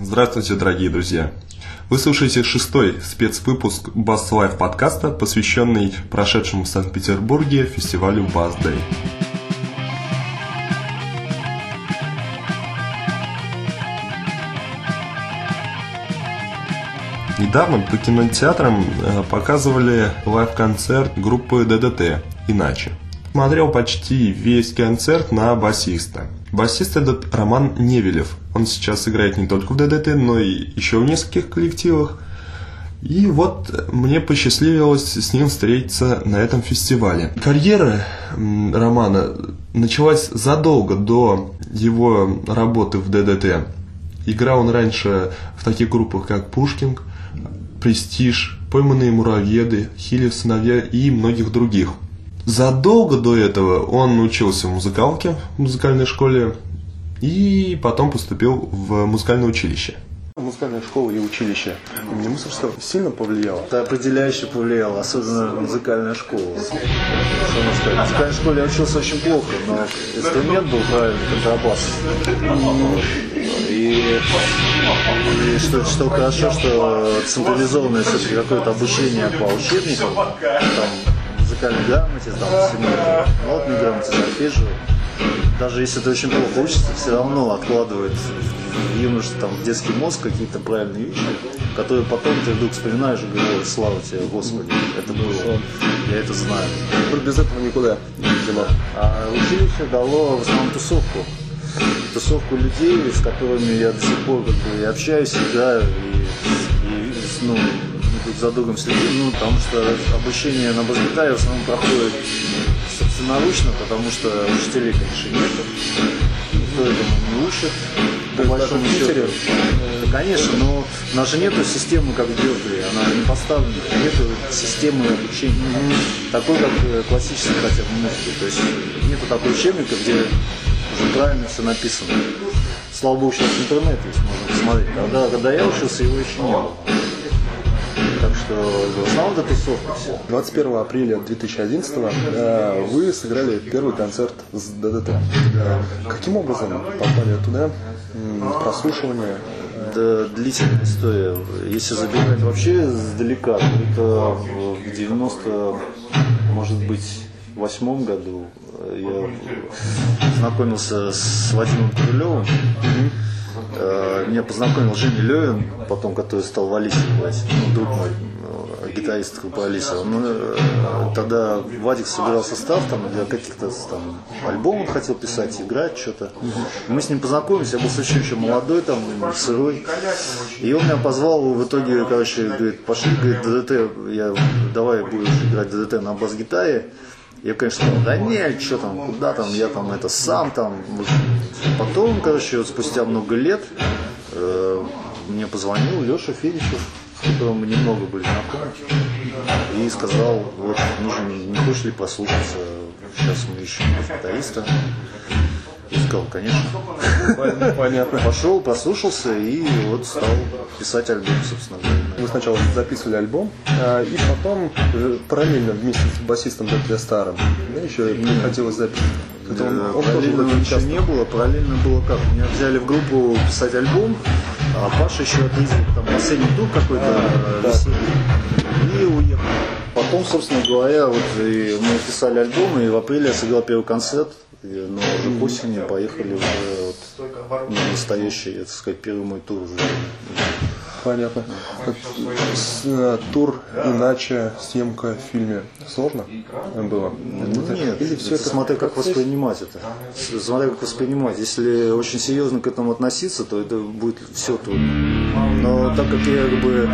Здравствуйте, дорогие друзья! Вы слушаете шестой спецвыпуск Bass Live подкаста, посвященный прошедшему в Санкт-Петербурге фестивалю Bass Day. Недавно по кинотеатрам э, показывали лайв-концерт группы ДДТ «Иначе». Смотрел почти весь концерт на басиста. Басист этот Роман Невелев. Он сейчас играет не только в ДДТ, но и еще в нескольких коллективах. И вот мне посчастливилось с ним встретиться на этом фестивале. Карьера Романа началась задолго до его работы в ДДТ. Играл он раньше в таких группах, как Пушкинг, Престиж, Пойманные муравьеды, Хилев сыновья и многих других. Задолго до этого он учился в музыкалке в музыкальной школе и потом поступил в музыкальное училище. Музыкальная школа и училище имени Мусорского сильно повлияло? Это определяюще повлияло, особенно музыкальная школа. В музыкальной школе я учился очень плохо, но инструмент был правильный, контрабас. И, и что, что хорошо, что централизованное все-таки какое-то обучение по учебникам, там, музыкальной грамоте, там, нотной грамоте, сольфеджио. Даже если ты очень плохо учишься, все равно откладывает в юноше, там, в детский мозг какие-то правильные вещи, которые потом ты вдруг вспоминаешь и говоришь, слава тебе, Господи, это было, я это знаю. Без этого никуда, видимо. А училище дало в основном тусовку тусовку людей, с которыми я до сих пор как бы и общаюсь, играю, и, и ну, за другом следим, ну, потому что обучение на бас-гитаре в основном проходит собственноручно, потому что учителей, конечно, нет, никто этому не учит. По большому счету. Конечно, но у нас же нету системы, как в Беркли, она не поставлена, нету системы обучения, такой, как классический хотя бы музыки. То есть нету такого учебника, где уже правильно все написано. Слава богу, сейчас интернет есть, можно посмотреть. Когда, когда я учился, его еще не было. Так что в основном это тусовка все. 21 апреля 2011 э, вы сыграли первый концерт с ДДТ. Э, каким образом попали туда? Прослушивание? Да, длительная история. Если забирать вообще издалека, то это в 90, может быть, восьмом году я знакомился с Вадимом Крылевым. Э, меня познакомил Женя Левин, потом, который стал в Алисе играть, друг мой, э, гитарист группы Алиса. Он, э, тогда Вадик собирал состав там для каких-то там альбомов хотел писать, играть что-то. Мы с ним познакомились, я был совсем еще молодой, там, сырой. И он меня позвал в итоге, короче, говорит, пошли, говорит, ДДТ, я, давай будешь играть ДДТ на бас-гитаре. Я, конечно, сказал, да нет, что там, куда там, я там это сам там. Потом, короче, вот спустя много лет э, мне позвонил Леша Федичев, с которым мы немного были знакомы, и сказал, вот, нужен, не хочешь ли послушаться, сейчас мы ищем гитариста. И сказал, конечно. Понятно. Пошел, послушался и вот стал писать альбом, собственно говоря. Вы сначала записывали альбом, а, и потом параллельно вместе с басистом Дмитрием Старым, да, еще приходилось записывать. Это он, параллельно ничего не было, параллельно было как? Меня взяли в группу писать альбом, а Паша еще отъездил там последний тур какой-то да. и уехал. Потом, собственно говоря, вот и мы писали альбом, и в апреле я сыграл первый концерт но уже к осени поехали уже вот, на настоящий, так сказать, первый мой тур уже. Понятно. Э, тур иначе, съемка в фильме сложно было? Нет, Или все это, это смотря как воспринимать это. Смотря как воспринимать. Если очень серьезно к этому относиться, то это будет все трудно. Но так как я как бы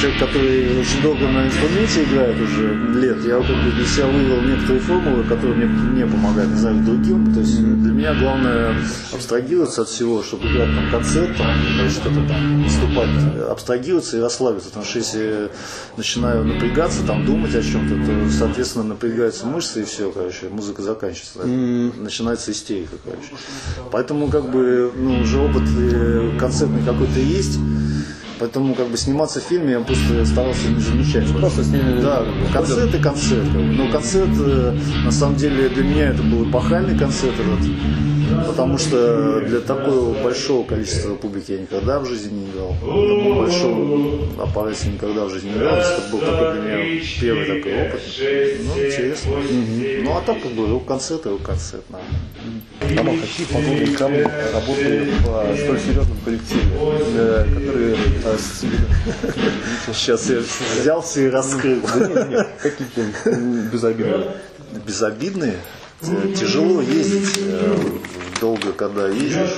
человек, который очень долго на инструменте играет уже лет, я как бы для себя вывел некоторые формулы, которые мне не помогают, не знаю, другим. То есть для меня главное абстрагироваться от всего, чтобы играть там концерт, там, что-то там, выступать, абстрагироваться и расслабиться. Потому что если начинаю напрягаться, там, думать о чем-то, то, соответственно, напрягаются мышцы и все, короче, музыка заканчивается. Mm. Начинается истерика, короче. Поэтому, как бы, ну, уже опыт э, концертный какой-то есть. Поэтому как бы сниматься в фильме я просто старался не замечать. Просто с ними... Да, концерт и концерт. как бы. Но концерт, э, на самом деле, для меня это был эпохальный концерт этот. Потому что для такого большого количества публики я никогда в жизни не играл. Такого большого аппарате никогда в жизни не играл. Это был такой для меня первый такой опыт. Ну, интересно. Ну, а так как бы рок-концерт и рок-концерт. да. Роман, какие подводные камни работали в столь серьезном коллективе, э, которые э, Сейчас я взялся и раскрыл. какие-то безобидные? безобидные. Э, Тяжело ездить, долго когда ездишь,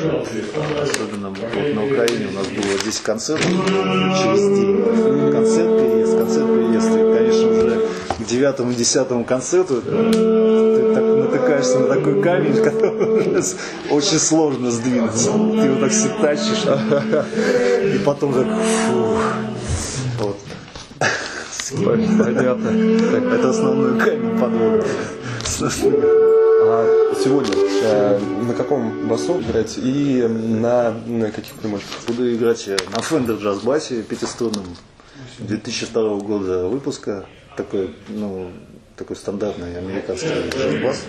особенно вот на Украине у нас было 10 концертов через день. Концерт, переезд, концерт, переезд. И, конечно, уже к девятому, десятому концерту ты так натыкаешься на такой камень, который очень сложно сдвинуться. Ты его так все тащишь, и потом так фух. Вот. Понятно. Так, Это основной камень подводный. а сегодня э, на каком басу играете и на, на каких примочках? Буду играть я на Fender Jazz басе пятиструнном 2002 года выпуска. Такой, ну, такой стандартный американский джаз-бас.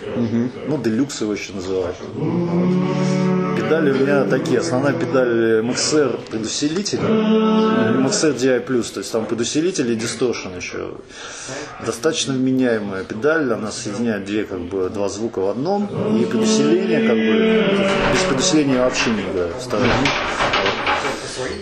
Ну, делюкс его еще называют. Педали у меня такие. Основная педаль MXR предусилитель. MXR DI+, то есть там предусилитель и дисторшн еще. Достаточно вменяемая педаль. Она соединяет две, как бы, два звука в одном. И предусиление, как бы, без предусиления вообще не играю. Стараюсь.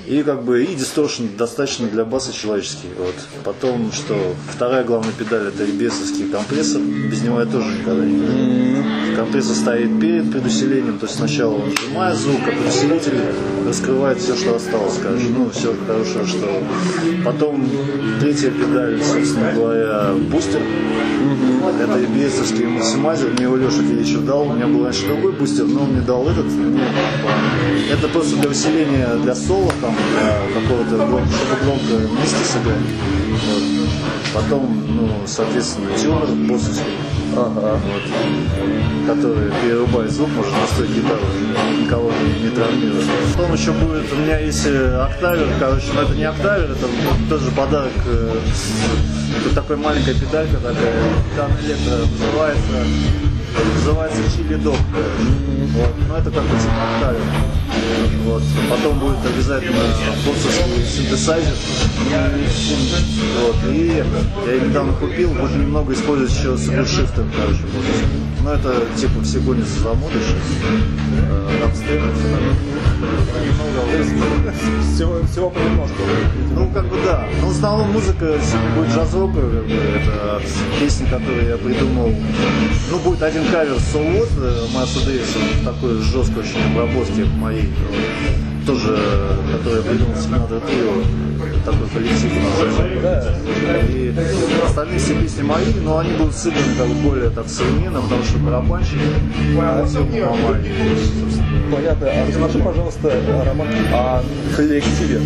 И как бы и дисторшн достаточно для баса человеческий. Вот. Потом, что вторая главная педаль это EBS компрессор. Без него я тоже никогда не играю. Компрессор стоит перед предусилением, то есть сначала он сжимает звук, а предусилитель раскрывает все, что осталось, короче. Ну, все хорошее, что. Потом третья педаль, собственно говоря, бустер. Это EBS максимайзер, мне его Леша Филичев дал. У меня был раньше другой бустер, но он мне дал этот. Это просто для усиления, для соло, там, для какого-то громко, вместе сыграть. Вот. Потом, ну, соответственно, тюнер боссовский, Ага. вот, который перерубает звук, может настроить гитару, никого не, не травмирует. Потом еще будет, у меня есть э, октавер, короче, но это не октавер, это тоже подарок. э, Тут такая маленькая педалька такая, там электро называется, называется чили дог. Вот. Но это как бы типа октавер. Вот. Потом будет обязательно боксовский синтезайзер. Вот. И я недавно купил, буду немного использовать еще с шифтом, короче. Ну это типа все гонятся за модой. Э, Всего, всего понемножку. ну, как бы да. Но в основном музыка будет джазовая, как бы, это песни, которые я придумал. Ну, будет один кавер What, э, Майса Дэвиса, такой жесткой очень обработки моей. Тоже, который я придумал в Сигнатор Трио. Такой коллектив у нас И остальные все песни мои, но они будут сыграны как более так современно, потому что барабанщик. Понятно. А расскажи, пожалуйста, Роман, о коллективе.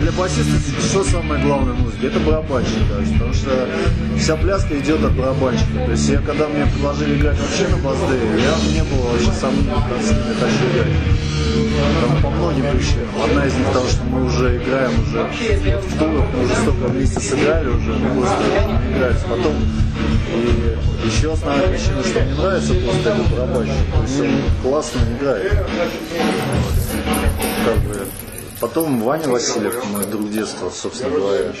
Для басиста что самое главное в музыке? Это барабанщик, короче, потому что вся пляска идет от барабанщика. То есть я когда мне предложили играть вообще на бас-дэй, я не было вообще сомнений, с ними хочу играть. Там по многим причинам. Одна из них потому, что мы уже играем уже в турах, мы уже столько вместе сыграли уже, мы просто играть. Потом и еще основная причина, что мне нравится просто это барабанщик. То есть он классно играет. Как бы Потом Ваня Васильев, мой друг детства, собственно говоря,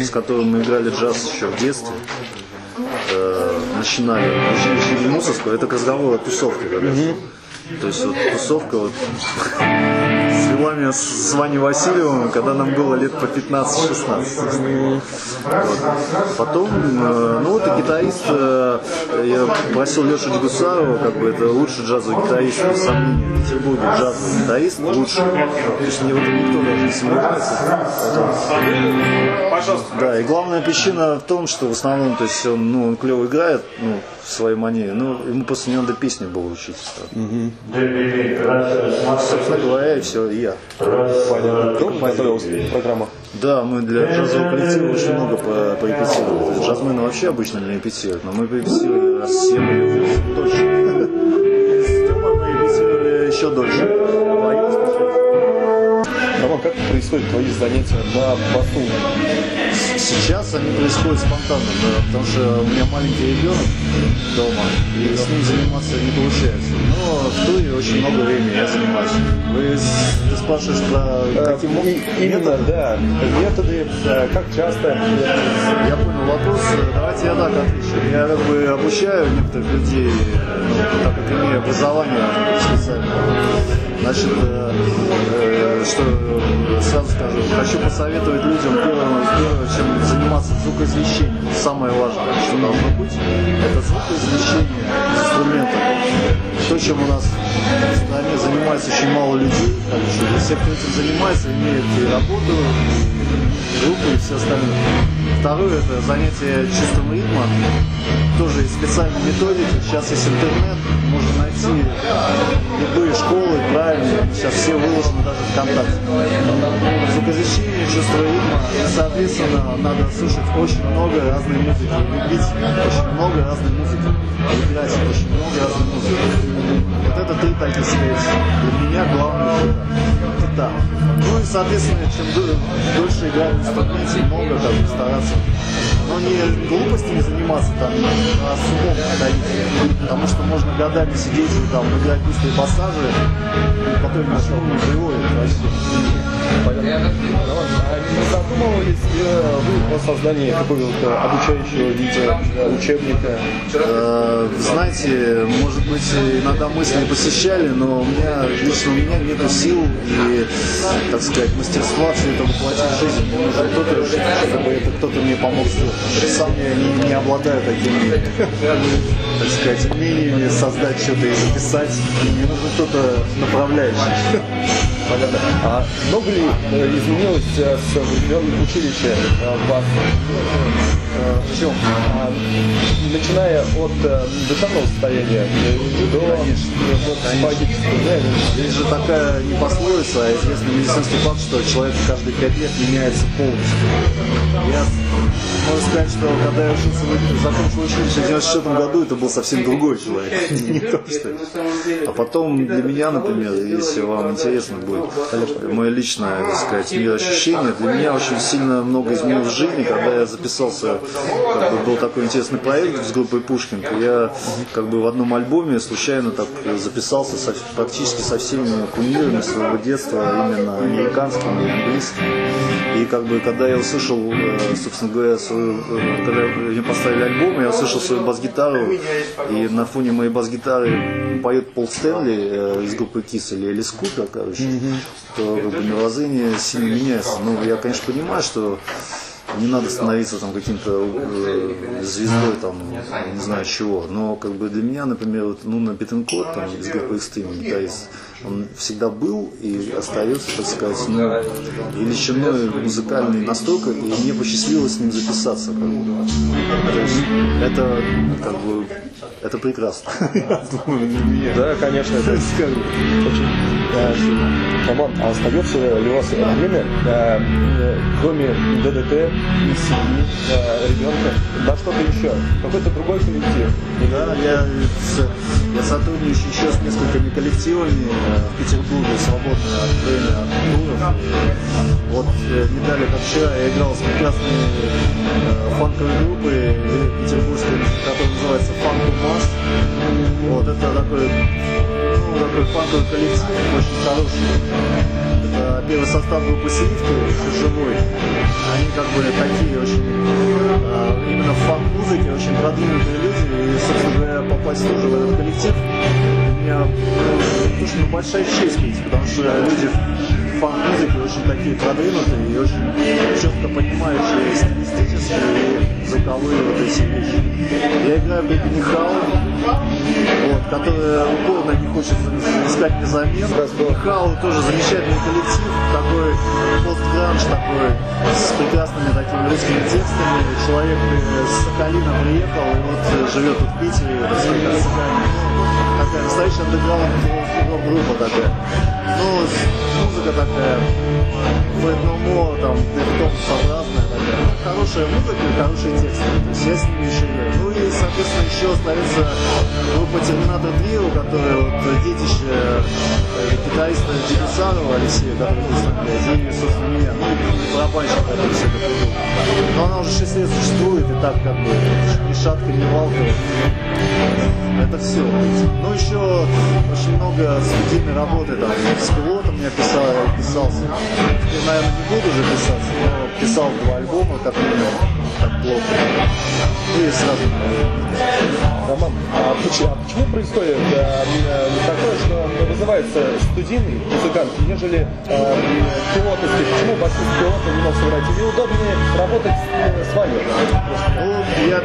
с которым мы играли джаз еще в детстве. Э, начинали училище Мусорского, это к разговору о тусовке как раз. То есть вот тусовка вот свела меня с, Ваней Васильевым, когда нам было лет по 15-16. Вот. Потом, э, ну вот и гитарист, э, я просил Лешу Дегусарова, как бы это лучший джазовый гитарист, без сомнения, в Петербурге джазовый гитарист лучший. То есть не в этом никто даже не сомневается. Вот. Да, и главная причина в том, что в основном, то есть он, ну, он клево играет, ну, в своей манере, но ему просто не надо песни было учиться. Собственно говоря, и все, и я. Понятно. Кто готовилась программа? Да, мы для джазового коллектива очень много по- порепетировали. Джазмены вообще обычно не репетируют, но мы порепетировали раз 7 или 8 происходят твои занятия на басу? Сейчас они происходят спонтанно, да, потому что у меня маленький ребенок дома, и с ним заниматься не получается. Но в туре очень много времени я занимаюсь. Вы ты спрашиваешь про какие и, Именно, да. Методы, как часто? Я понял вопрос. Давайте я так отвечу. Я как бы обучаю некоторых людей, ну, так как имею образование специальное. Значит, э, э, что сразу скажу, хочу посоветовать людям первым, чем заниматься звукоизвещением. Самое важное, что должно быть, это звукоизвещение инструментов. То, чем у нас в стране занимается очень мало людей, все, кто этим занимается, имеют и работу, и группы и все остальное. Второе – это занятие чувством ритма. Тоже есть специальные методики. Сейчас есть интернет, можно найти любые школы, правильно. Сейчас все выложены даже ВКонтакте. Звукоизвещение, чувство ритма. И, соответственно, надо слушать очень много разной музыки. Любить очень много разной музыки. Играть очень много разной музыки. Вот это три, так сказать, для меня главное да. Ну и, соответственно, чем дольше инструменте, много там стараться. Но не глупостями заниматься там, а с умом ходить. Потому что можно годами сидеть и там играть быстрые пассажи, которые ни к чему не приводят вообще. А задумывались вы о создании какого-то обучающего видео, учебника? Э, знаете, может быть, иногда мысли посещали, но у меня, лично у меня нет сил и, так сказать, мастерства все это воплотить в жизнь. Мне нужен кто-то, чтобы это кто-то мне помог сделать. Сам я не, не обладаю такими, так сказать, умениями создать что-то и записать. Мне нужен кто-то направляющий. Понятно. А много ли э, изменилось э, с времен училища э, вас? В чем? А, начиная от душевного состояния до психологического. Здесь же такая не пословица, а известный медицинский факт, что человек каждые пять лет меняется полностью. Я могу сказать, что когда я учился, закончил училище в 94 году, это был совсем другой человек. Не то, что... А потом для меня, например, если вам интересно будет, мое личное, так сказать, мир ощущение. Для меня очень сильно много изменилось в жизни, когда я записался, как бы был такой интересный проект с группой Пушкин. Я как бы в одном альбоме случайно так записался со, практически со всеми кумирами своего детства, именно американскими и английскими. И как бы когда я услышал, э, собственно говоря, свою, э, когда мне поставили альбом, я услышал свою бас-гитару, и на фоне моей бас-гитары поет Пол Стэнли э, из группы Кис или Элис Купер, короче то как бы, мировоззрение сильно меняется. Ну, я, конечно, понимаю, что не надо становиться там каким-то э, звездой там не знаю чего но как бы для меня например вот, ну на Бетенкот там из группы Extreme гитарист он всегда был и остается так сказать ну величиной музыкальной настолько и мне посчастливилось с ним записаться как бы. То есть это как бы это прекрасно. Да, конечно, это очень Роман, а остается ли у вас время, э, кроме ДДТ и семьи, э, ребенка, да что-то еще, какой-то другой коллектив? Да, я, я сотрудничаю еще с несколькими коллективами э, в Петербурге, свободное от времени от туров. Вот не далее, как вчера, я играл с прекрасной фанковой группой петербургской, которая называется Funk Mass. Вот это такой, ну, такой фанковый коллектив, очень хороший. Первый состав группы Сливки, живой. Они как бы такие очень, именно в фан-музыке, очень продвинутые люди. И, собственно говоря, попасть тоже в этот коллектив меня ну, ну, большая честь, потому что люди фан-музыки очень такие продвинутые и очень четко понимающие стилистически и вот эти вещи. Я играю в Нихау, вот, не хочет искать мне замену. Нихау тоже замечательный коллектив, такой постгранж такой с прекрасными такими русскими текстами. Человек с Сахалина приехал и вот живет в Питере, такая настоящая андеграунд группа такая. Ну, музыка такая, No там, сообразная такая. Ну, хорошая музыка хорошие тексты. То есть я с ними еще. Ну и, соответственно, еще остается группа Терминатор Трио, которая вот детище э, гитариста Дебюсарова Алексея, который знаете, и, собственно, меня. Ну, и который все это. Но она уже 6 лет существует, и так как бы ни шатка, ни валка. Это все. Ну, еще очень много студийной работы там с пилотом я писал, писался. Теперь, наверное, не буду уже писать, но писал два альбома, как минимум, так плохо. И сразу. Роман, а почему, а почему происходит э, такое, что вызывается студийный музыкант, нежели э, пилотовский? Почему басист пилота не мог сыграть? Или удобнее работать с, с вами? Ну, я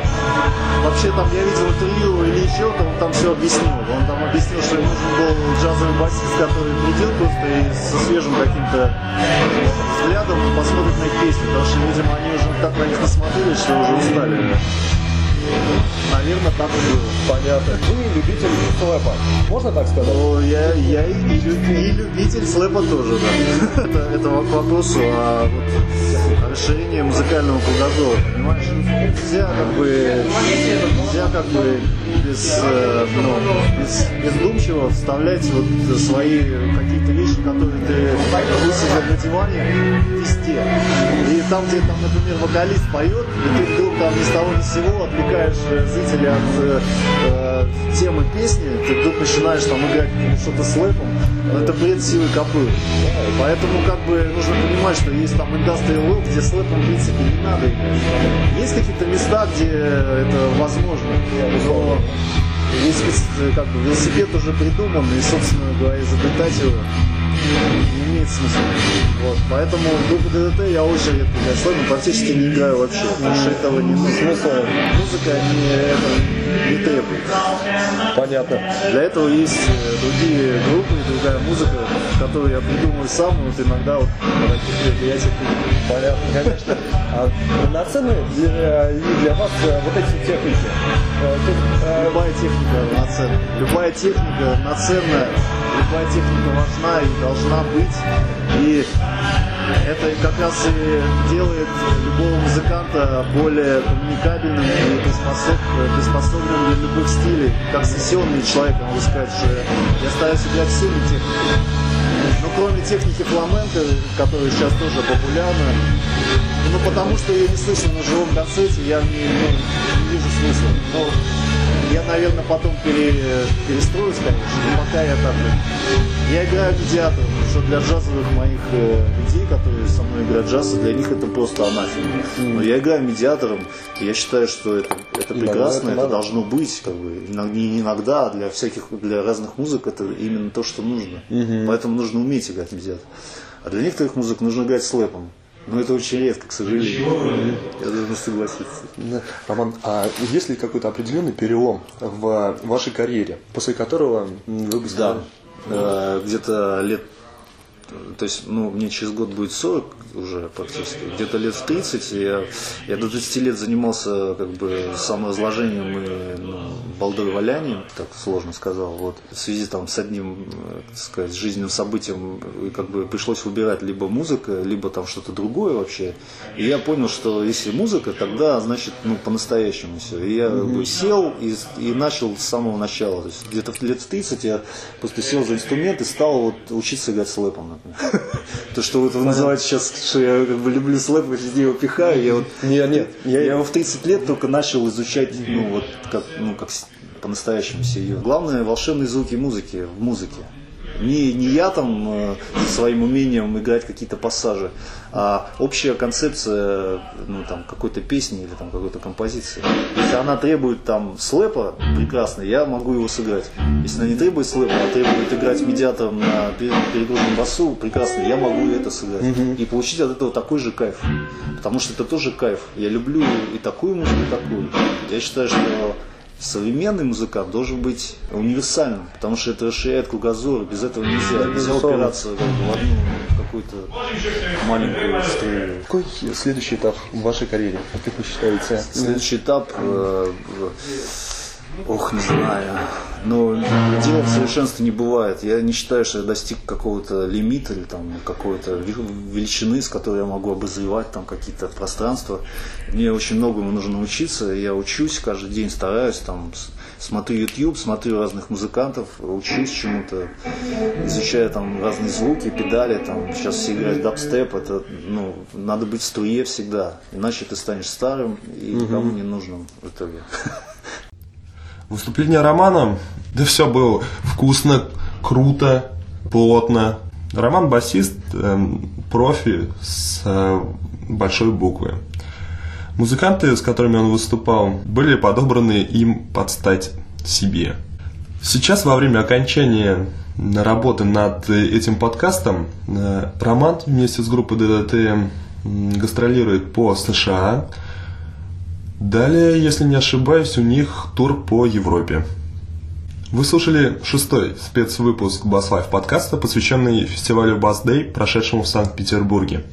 вообще там, я видел интервью или еще, там, там все объяснил. Он там объяснил, что нужен был джазовый басист, который придет просто и со свежим каким-то взглядом посмотрит на их песни, потому что, видимо, они уже так на них насмотрелись, что уже устали. Наверное, так и было. Понятно. Вы любитель слэпа. Можно так сказать? Ну, я, я и, и, любитель слэпа тоже, да. это, это к вопросу о вот, расширении музыкального кругозора. Понимаешь? Нельзя как бы, нельзя как бы без, э, ну, без, бездумчиво вставлять вот свои какие-то вещи, которые ты высидел на диване, везде. И там, где, там, например, вокалист поет, и ты вдруг там ни с того ни с сего отвлекаешь э, зрителя от э, темы песни, ты вдруг начинаешь там играть что-то с лэпом, это бред силы копы. Поэтому как бы нужно понимать, что есть там индастриал лэп, где с лэпом в принципе не надо играть. Есть какие-то места, где это возможно, но есть как бы велосипед уже придуман, и, собственно говоря, изобретать его не имеет смысла. Вот. Поэтому группу ДДТ я очень редко играю сольно, практически не играю вообще, что этого не нужно. Смысл музыка не, это, не требует. Понятно. Для этого есть э, другие группы, другая музыка, которую я придумываю сам, вот иногда вот на таких мероприятиях. Понятно, конечно. А равноценны для, для вас э, вот эти техники? Э, любая техника равноценна. Любая техника равноценна, любая техника важна и должна быть. И это как раз и делает любого музыканта более коммуникабельным и приспособленным для любых стилей. Как сессионный человек, могу сказать, что я стараюсь играть всеми техниками. Ну, кроме техники фламенко, которая сейчас тоже популярна, ну, потому что ее не слышно на живом концерте, я не, ну, не вижу смысла. Но наверное, потом пере, перестроюсь, конечно, но пока я так. Я играю медиатором, потому что для джазовых моих э, людей, которые со мной играют джаз, для них это просто анафема. Но я играю медиатором, и я считаю, что это, это прекрасно, это, это должно быть, как бы, не иногда, а для всяких, для разных музык это именно то, что нужно. Угу. Поэтому нужно уметь играть медиатор. А для некоторых музык нужно играть слэпом. Но это очень редко, к сожалению. Я должен согласиться. Роман, а есть ли какой-то определенный перелом в вашей карьере, после которого вы бы Да. Э, где-то лет то есть, ну, мне через год будет 40 уже практически. Где-то лет в 30 я, я до 30 лет занимался как бы саморазложением и ну, балдой так сложно сказал. Вот. В связи там с одним, так сказать, жизненным событием как бы пришлось выбирать либо музыка, либо там что-то другое вообще. И я понял, что если музыка, тогда значит, ну, по-настоящему все. И я как бы, сел и, и начал с самого начала. То есть где-то лет в 30 я просто сел за инструмент и стал вот учиться играть с То, что вот вы называете сейчас, что я как бы люблю слэп, везде его пихаю. Я вот, нет, нет, я, я его в 30 лет только начал изучать, ну вот как, ну как по-настоящему серьезно. Главное волшебные звуки музыки в музыке. Не, не я там э, своим умением играть какие-то пассажи, а общая концепция ну, там, какой-то песни или там, какой-то композиции. Если она требует там слэпа, прекрасно, я могу его сыграть. Если она не требует слэпа, а требует играть медиатором на перегруженном басу, прекрасно, я могу это сыграть. Mm-hmm. И получить от этого такой же кайф. Потому что это тоже кайф. Я люблю и такую музыку, и такую. Я считаю, что современный музыкант должен быть универсальным, потому что это расширяет кругозор, без этого нельзя. Нельзя упираться как бы, в одну какую-то маленькую струю. Какой следующий этап в вашей карьере, как вы считаете? Следующий этап, э, ох, не знаю. Но дело в совершенстве не бывает. Я не считаю, что я достиг какого-то лимита или там какой-то величины, с которой я могу обозревать там какие-то пространства. Мне очень многому нужно научиться. Я учусь каждый день, стараюсь там смотрю YouTube, смотрю разных музыкантов, учусь чему-то, изучаю там разные звуки, педали, там сейчас все играют дабстеп, это, ну, надо быть в струе всегда, иначе ты станешь старым и никому не нужным в итоге. Выступление Романа, да все было вкусно, круто, плотно. Роман басист, э, профи с э, большой буквы. Музыканты, с которыми он выступал, были подобраны им под стать себе. Сейчас, во время окончания работы над этим подкастом, э, Роман вместе с группой ДДТ гастролирует по США. Далее, если не ошибаюсь, у них тур по Европе. Вы слушали шестой спецвыпуск Bass Life подкаста, посвященный фестивалю Bass Day, прошедшему в Санкт-Петербурге.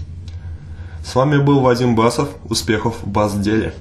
С вами был Вадим Басов. Успехов в бас-деле!